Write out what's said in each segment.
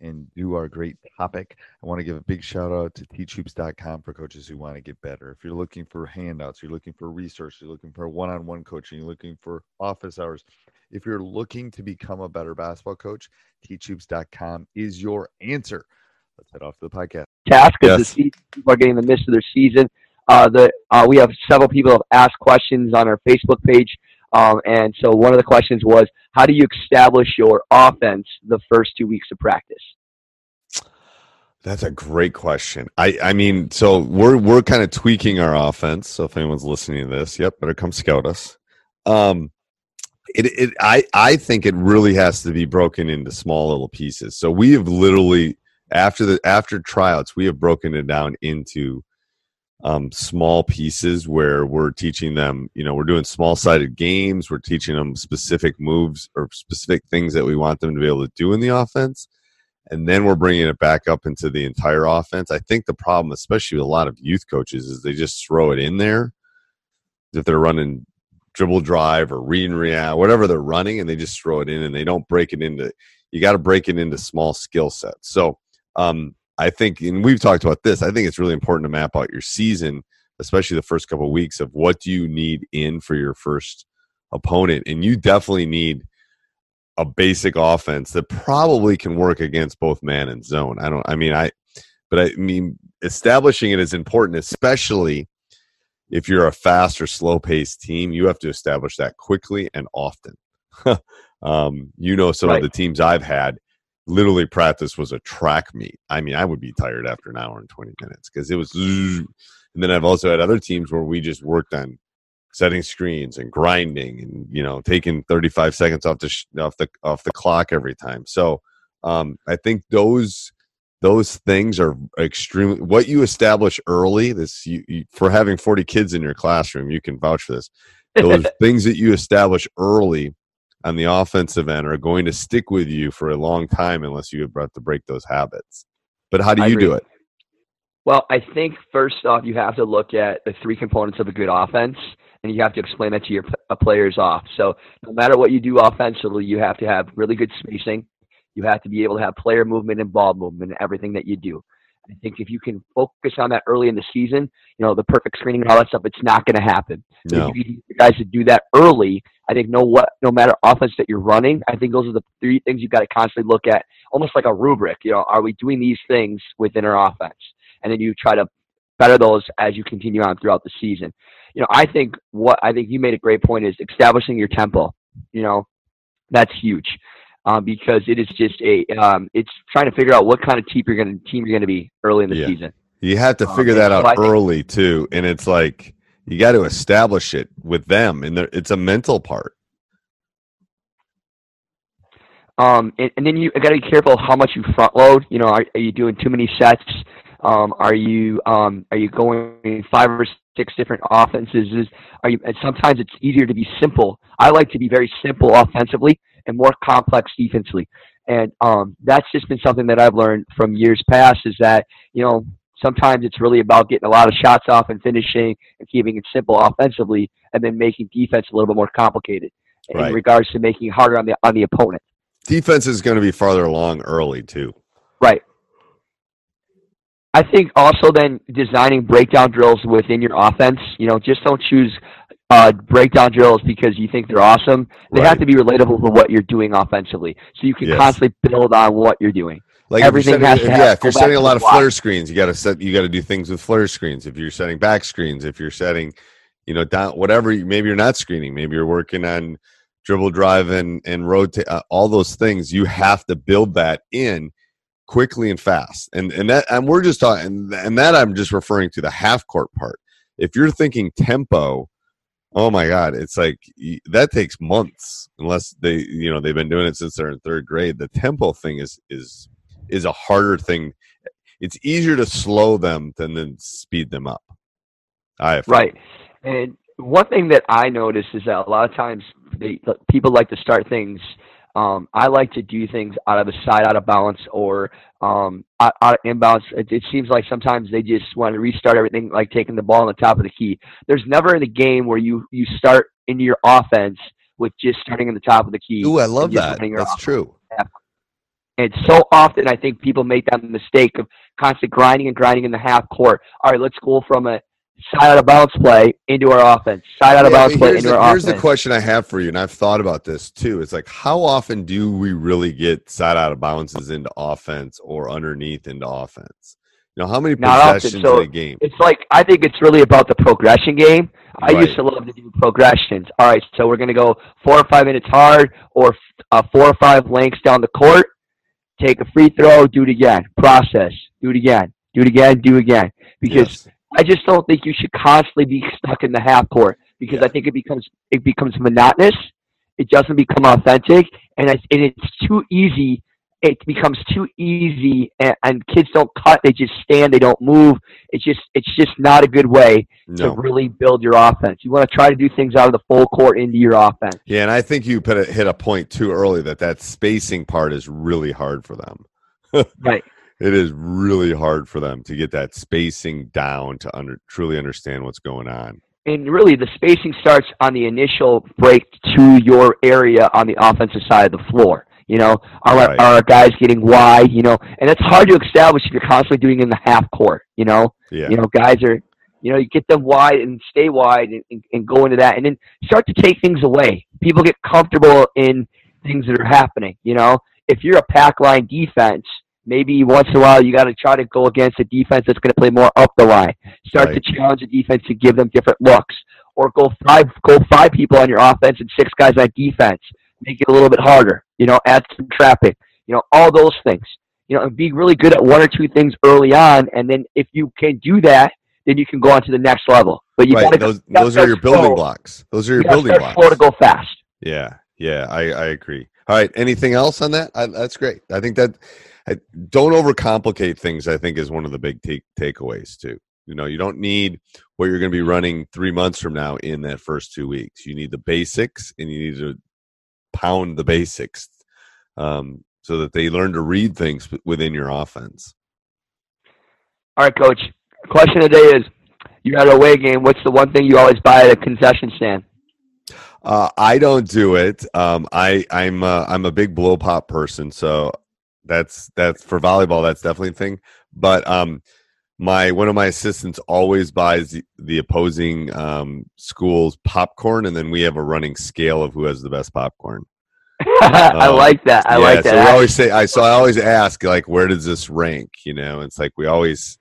and do our great topic, I want to give a big shout out to teachhoops.com for coaches who want to get better. If you're looking for handouts, you're looking for research, you're looking for one on one coaching, you're looking for office hours, if you're looking to become a better basketball coach, teachhoops.com is your answer. Let's head off to the podcast. task because Yes. the season, people are getting in the midst of their season. Uh, the uh, we have several people have asked questions on our Facebook page, um, and so one of the questions was, how do you establish your offense the first two weeks of practice? That's a great question. I, I mean, so we're we're kind of tweaking our offense. So if anyone's listening to this, yep, better come scout us. Um, it, it I I think it really has to be broken into small little pieces. So we have literally after the after tryouts, we have broken it down into um, small pieces where we're teaching them. You know, we're doing small sided games. We're teaching them specific moves or specific things that we want them to be able to do in the offense and then we're bringing it back up into the entire offense. I think the problem, especially with a lot of youth coaches, is they just throw it in there. If they're running dribble drive or read and react, whatever they're running, and they just throw it in and they don't break it into. You got to break it into small skill sets. So um, I think, and we've talked about this. I think it's really important to map out your season, especially the first couple of weeks of what do you need in for your first opponent, and you definitely need a basic offense that probably can work against both man and zone. I don't I mean I but I mean establishing it is important especially if you're a fast or slow paced team, you have to establish that quickly and often. um, you know some Right. of the teams I've had literally practice was a track meet. I mean, I would be tired after an hour and 20 minutes because it was and then I've also had other teams where we just worked on setting screens and grinding and you know taking 35 seconds off the sh- off the off the clock every time. So um i think those those things are extremely what you establish early this you, you, for having 40 kids in your classroom you can vouch for this. Those things that you establish early on the offensive end are going to stick with you for a long time unless you have to break those habits but how do you do it Well, I think first off, you have to look at the three components of a good offense, and you have to explain that to your players off. So, no matter what you do offensively, you have to have really good spacing. You have to be able to have player movement and ball movement in everything that you do. I think if you can focus on that early in the season, you know, the perfect screening and all that stuff, it's not going to happen. no If you get the guys to do that early, I think no what no matter offense that you're running, I think those are the three things you've got to constantly look at, almost like a rubric. You know, are we doing these things within our offense? And then you try to better those as you continue on throughout the season. You know, I think what I think you made a great point is establishing your tempo. You know, that's huge. Um, because it is just a um, it's trying to figure out what kind of team you're going to team you're going to be early in the Yeah. season. You have to Um, figure and that so out think- early too, and it's like you got to establish it with them, and it's a mental part. Um, and, and then you got to be careful how much you front load. You know, are, are you doing too many sets? Um, are you um, are you going five or six different offenses? Is- Are you? And sometimes it's easier to be simple. I like to be very simple offensively and more complex defensively. And um, that's just been something that I've learned from years past. Is that you know sometimes it's really about getting a lot of shots off and finishing and keeping it simple offensively, and then making defense a little bit more complicated Right. in regards to making it harder on the on the opponent. Defense is going to be farther along early too. Right. I think also then designing breakdown drills within your offense. You know, just don't choose uh, breakdown drills because you think they're awesome. They have to be relatable to what you're doing offensively, so you can Yes. constantly build on what you're doing. Like Everything has to have- yeah, if you're setting a lot of flare screens, you got to set. You got to do things with flare screens. If you're setting back screens, if you're setting, you know, down whatever. Maybe you're not screening. Maybe you're working on dribble drive and and rotate. Uh, all those things you have to build that in quickly and fast. And and that and we're just talking and that I'm just referring to the half court part. If you're thinking tempo, oh my god, it's like that takes months unless they you know they've been doing it since they're in third grade. The tempo thing is is is a harder thing. it's easier to slow them than then speed them up. I Right. And one thing that I notice is that a lot of times they, people like to start things. Um, I like to do things out of the side, out of balance, or um, out, out of inbounds. It, it seems like sometimes they just want to restart everything, like taking the ball on the top of the key. There's never in a game where you you start into your offense with just starting on the top of the key. Ooh, I love that. That's offense. true. And so often, I think people make that mistake of constant grinding and grinding in the half court. All right, let's go from a side out of bounds play into our offense. Side out of Yeah, bounds but play into the, our here's the question I have for you, and I've thought about this too. It's like, how often do we really get side out of bounces into offense or underneath into offense? You know, how many possessions so- in a game? It's like I think it's really about the progression game. I Right. used to love to do progressions. All right, so we're going to go four or five minutes hard, or uh, four or five lengths down the court. Take a free throw, do it again. Process, do it again, do it again, do it again. Because Yes. I just don't think you should constantly be stuck in the half court because Yeah. I think it becomes it becomes monotonous. It doesn't become authentic, and it's, and it's too easy. It becomes too easy, and, and kids don't cut. They just stand. They don't move. It's just it's just not a good way to really build your offense. You want to try to do things out of the full court into your offense. Yeah, and I think you put a, hit a point too early that that spacing part is really hard for them. Right. It is really hard for them to get that spacing down to under truly understand what's going on. and really the spacing starts on the initial break to your area on the offensive side of the floor. You know, are Right. are our guys getting wide? You know, and it's hard to establish if you're constantly doing in the half court. You know, Yeah. you know, guys are, you know, you get them wide and stay wide and, and, and go into that, and then start to take things away. People get comfortable in things that are happening. You know, if you're a pack line defense, maybe once in a while you got to try to go against a defense that's going to play more up the line. Start Right. to challenge the defense to give them different looks, or go five go five people on your offense and six guys on defense. Make it a little bit harder. You know, add some trapping. You know, all those things. You know, and be really good at one or two things early on, and then if you can do that, then you can go on to the next level. But you right. gotta, Those you gotta those are your building slow. blocks. Those are your gotta building blocks. slow to go fast. Yeah, yeah, I, I agree. All right, anything else on that? I, that's great. I think that I, don't overcomplicate things. I think is one of the big take, takeaways too. You know, you don't need what you're going to be running three months from now in that first two weeks. You need the basics, and you need to pound the basics um, so that they learn to read things within your offense. All right, coach. Question of the day is: You're at a away game. What's the one thing you always buy at a concession stand? Uh, I don't do it. Um, I I'm uh, I'm a big blow pop person, so that's that's for volleyball. That's definitely a thing. But um, my one of my assistants always buys the, the opposing um, school's popcorn, and then we have a running scale of who has the best popcorn. I like that. I yeah, like that. So we always say, I so I always ask like, where does this rank? You know, it's like we always.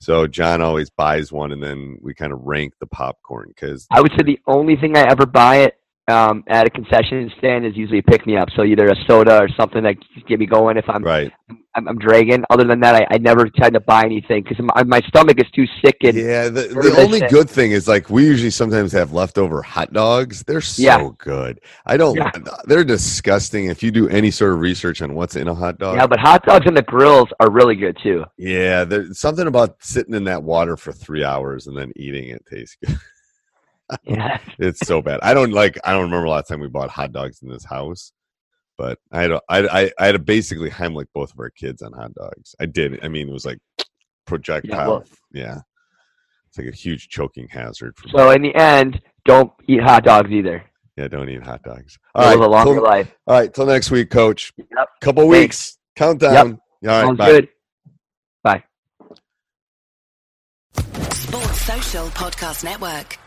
So John always buys one, and then we kind of rank the popcorn because I would say the only thing I ever buy it um, at a concession stand is usually a pick me up. So either a soda or something that get me going if I'm right. I'm, I'm dragging. Other than that, I, I never tend to buy anything because my, my stomach is too sick. And Yeah, the, the only good thing is like we usually sometimes have leftover hot dogs. They're so Yeah. good. I don't. Yeah. They're disgusting. If you do any sort of research on what's in a hot dog, yeah, but hot dogs and the grills are really good too. yeah, there's something about sitting in that water for three hours and then eating it tastes good. Yeah, it's so bad. I don't like. I don't remember last time we bought hot dogs in this house, but I had. A, I, I I had to basically Heimlich both of our kids on hot dogs. I did. I mean, it was like projectile. well- yeah, it's like a huge choking hazard for me. so in the end, don't eat hot dogs either. Yeah, don't eat hot dogs. Live All right, a longer till, life. all right, till next week, Coach. Yep. Couple Thanks. weeks. Countdown. All right, Sounds bye. good. Bye. Sports Social Podcast Network.